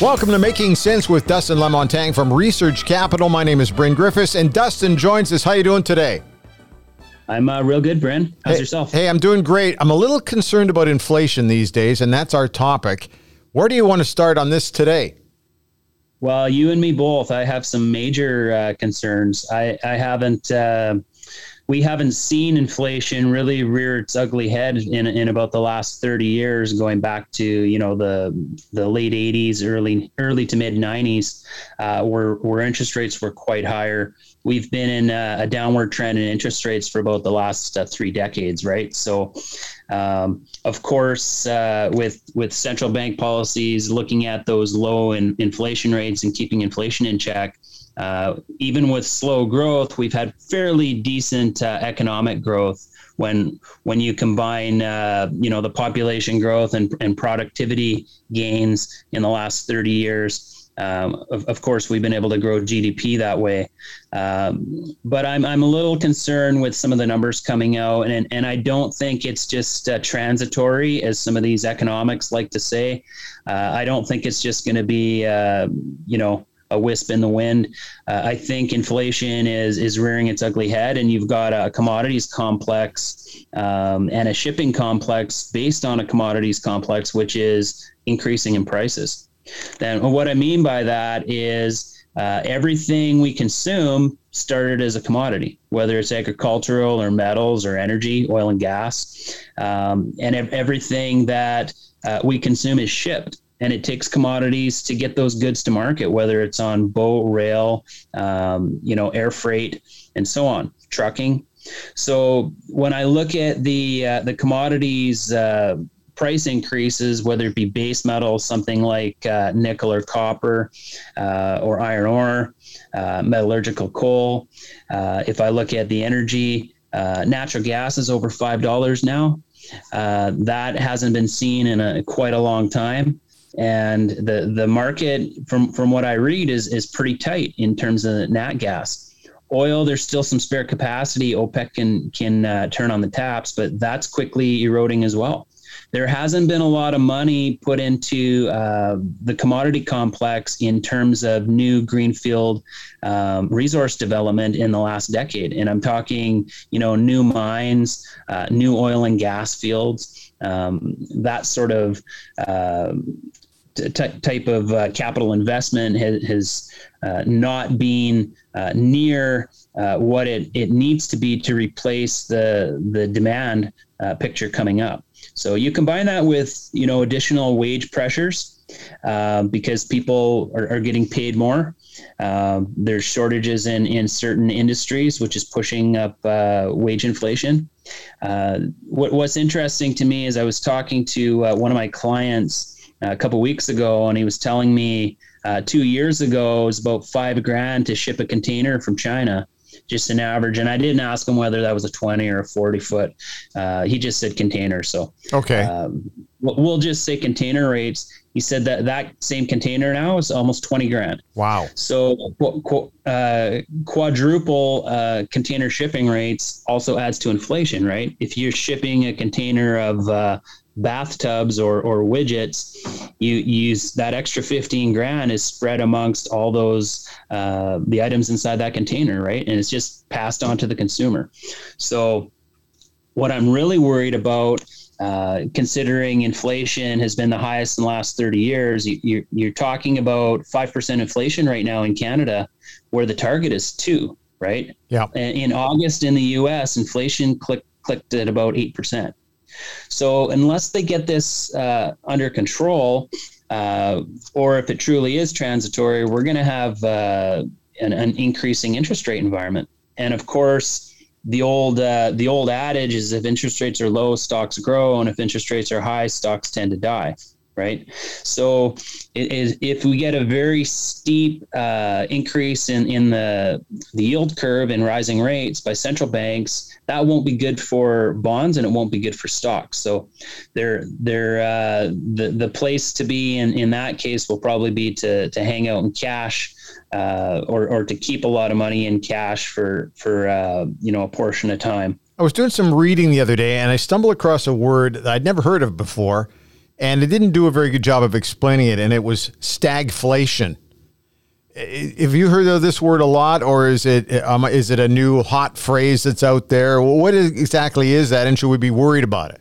Welcome to Making Sense with Dustin Lemontang from Research Capital. My name is Bryn Griffiths, and Dustin joins us. How you doing today? I'm uh, real good, Bryn. How's hey, yourself? Hey, I'm doing great. I'm a little concerned about inflation these days, and that's our topic. Where do you want to start on this today? Well, you and me both. I have some major uh, concerns. I, I haven't. Uh, we haven't seen inflation really rear its ugly head in, in about the last 30 years going back to you know the the late 80s early early to mid 90s uh, where where interest rates were quite higher. We've been in a, a downward trend in interest rates for about the last uh, three decades right? So um, of course uh, with with central bank policies looking at those low in, inflation rates and keeping inflation in check uh, even with slow growth, we've had fairly decent uh, economic growth when when you combine uh, you know the population growth and, and productivity gains in the last 30 years. Um, of, of, course, we've been able to grow GDP that way, um, but I'm I'm a little concerned with some of the numbers coming out, and and I don't think it's just uh, transitory, as some of these economics like to say. Uh, I don't think it's just going to be uh, you know a wisp in the wind. Uh, I think inflation is is rearing its ugly head, and you've got a commodities complex um, and a shipping complex based on a commodities complex, which is increasing in prices. Then, what I mean by that is. Uh, everything we consume started as a commodity, whether it's agricultural or metals or energy, oil and gas. Um, and everything that uh, we consume is shipped and it takes commodities to get those goods to market, whether it's on boat, rail, um, you know, air freight, and so on, trucking. So when I look at the uh, the commodities uh, price increases, whether it be base metals, something like uh, nickel or copper, uh, or iron ore, uh, metallurgical coal. Uh, if I look at the energy, natural gas is over five dollars now. that hasn't been seen in a, quite a long time and the the market from from what I read is is pretty tight in terms of nat gas. Oil, there's still some spare capacity. OPEC can can uh, turn on the taps, but that's quickly eroding as well. There hasn't been a lot of money put into uh, the commodity complex in terms of new greenfield um, resource development in the last decade, and I'm talking, you know, new mines, uh, new oil and gas fields, um, that sort of uh, t- type of uh, capital investment has, has uh, not been uh, near uh, what it, it needs to be to replace the the demand uh, picture coming up. So you combine that with you know additional wage pressures uh, because people are, are, getting paid more. there's shortages in, in certain industries, which is pushing up wage inflation. what, what's interesting to me is I was talking to one of my clients a couple weeks ago, and he was telling me uh, two years ago it was about five grand to ship a container from China, just an average. And I didn't ask him whether that was a twenty or a forty foot. Uh, he just said container. So okay, um, we'll just say container rates. He said that that same container now is almost twenty grand. Wow. So uh, quadruple uh, container shipping rates also adds to inflation, right? If you're shipping a container of uh, bathtubs or, or widgets, you use that extra 15 grand is spread amongst all those, uh, the items inside that container, right? And it's just passed on to the consumer. So, what I'm really worried about, uh, considering inflation has been the highest in the last 30 years, you, are you're talking about 5% inflation right now in Canada, where the target is two, right? Yeah. In August in the US, inflation clicked, clicked at about 8%. So unless they get this uh, under control, uh, or if it truly is transitory, we're going to have uh, an, an, increasing interest rate environment. And of course, the old uh, the old adage is if interest rates are low, stocks grow, and if interest rates are high, stocks tend to die right? So it is, if we get a very steep uh, increase in, in the, the yield curve and rising rates by central banks, that won't be good for bonds and it won't be good for stocks. So they're, they're, uh, the, the place to be in, in that case will probably be to, to hang out in cash uh, or, or to keep a lot of money in cash for, for uh, you know, a portion of time. I was doing some reading the other day and I stumbled across a word that I'd never heard of before and it didn't do a very good job of explaining it, and it was stagflation. Have you heard of this word a lot, or is it um, is it a new hot phrase that's out there? What exactly is that, and should we be worried about it?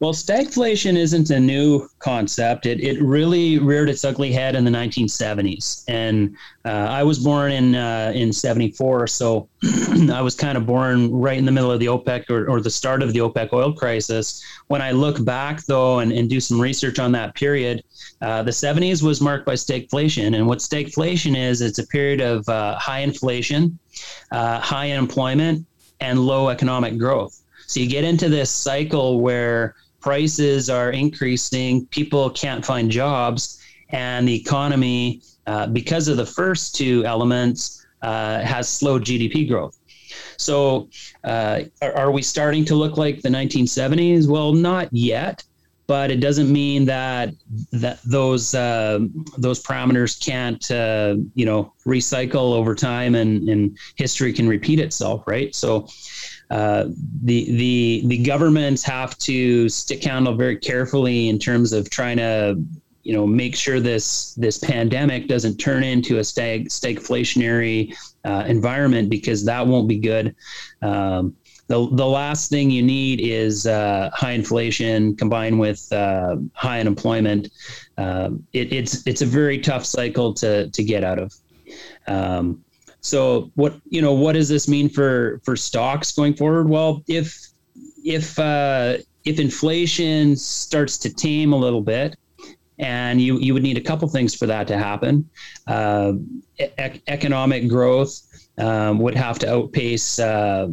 Well, stagflation isn't a new concept. It, it really reared its ugly head in the 1970s. And uh, I was born in uh, in 74, so I was kind of born right in the middle of the OPEC or, or the start of the OPEC oil crisis. When I look back, though, and, and do some research on that period, uh, the 70s was marked by stagflation. And what stagflation is, it's a period of uh, high inflation, uh, high unemployment, and low economic growth. So you get into this cycle where prices are increasing, people can't find jobs, and the economy, uh, because of the first two elements, uh, has slowed GDP growth. So, uh, are, are, we starting to look like the 1970s? Well, not yet, but it doesn't mean that that those uh, those parameters can't uh, you know recycle over time and, and history can repeat itself, right? So, uh, the the the governments have to stick handle very carefully in terms of trying to you know make sure this this pandemic doesn't turn into a stag stagflationary uh, environment because that won't be good. Um, the, the last thing you need is uh, high inflation combined with uh, high unemployment. Um, it, it's it's a very tough cycle to to get out of. Um, so what you know, what does this mean for for stocks going forward? Well, if if uh, if inflation starts to tame a little bit, and you you would need a couple things for that to happen. Uh, e- economic growth um, would have to outpace uh,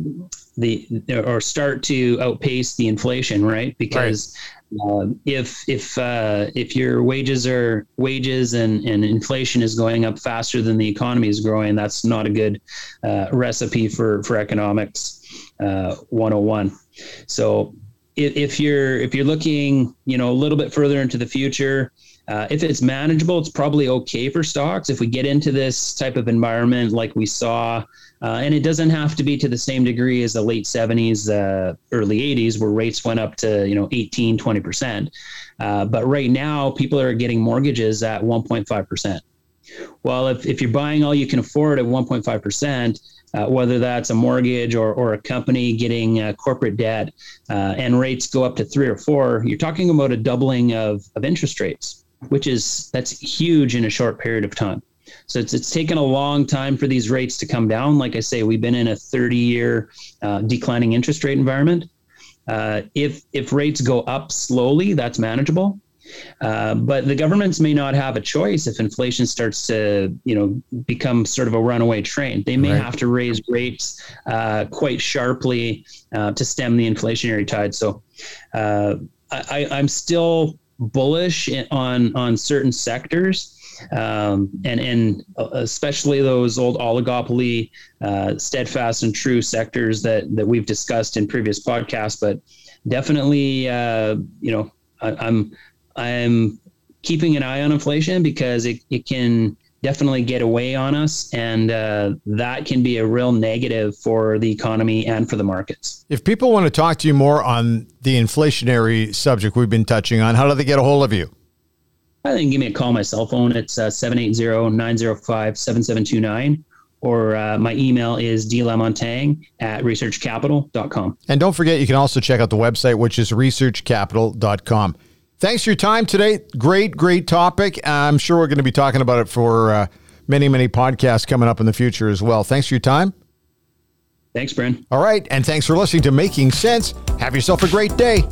the or start to outpace the inflation, right? Because uh, if if uh, if your wages are wages and, and inflation is going up faster than the economy is growing, that's not a good uh, recipe for for economics 101. Uh, so if, you're if you're looking, you know, a little bit further into the future, uh, if it's manageable, it's probably okay for stocks. If we get into this type of environment like we saw, uh, and it doesn't have to be to the same degree as the late 70s, uh, early 80s, where rates went up to you know 18, 20 percent. Uh, but right now, people are getting mortgages at 1.5 percent. Well, if, if you're buying all you can afford at 1.5 percent, uh, whether that's a mortgage or, or a company getting uh, corporate debt, uh, and rates go up to three or four, you're talking about a doubling of, of interest rates which is that's huge in a short period of time. So it's, it's taken a long time for these rates to come down. Like I say, we've been in a 30 year uh, declining interest rate environment. Uh, if if rates go up slowly, that's manageable. Uh, but the governments may not have a choice if inflation starts to, you know, become sort of a runaway train. They may right. have to raise rates uh, quite sharply uh, to stem the inflationary tide. So uh, I, I'm still bullish on on certain sectors. Um, and and especially those old oligopoly, uh, steadfast and true sectors that that we've discussed in previous podcasts. But definitely, uh, you know, I, I'm I'm keeping an eye on inflation because it, it can definitely get away on us. And uh, that can be a real negative for the economy and for the markets. If people want to talk to you more on the inflationary subject we've been touching on, how do they get a hold of you? I think give me a call. My cell phone, it's uh, 780 905 7729 or uh, my email is dlamontang at researchcapital.com. And don't forget, you can also check out the website, which is researchcapital.com. Thanks for your time today. Great, great topic. I'm sure we're going to be talking about it for uh, many, many podcasts coming up in the future as well. Thanks for your time. Thanks, Bryn. All right. And thanks for listening to Making Sense. Have yourself a great day.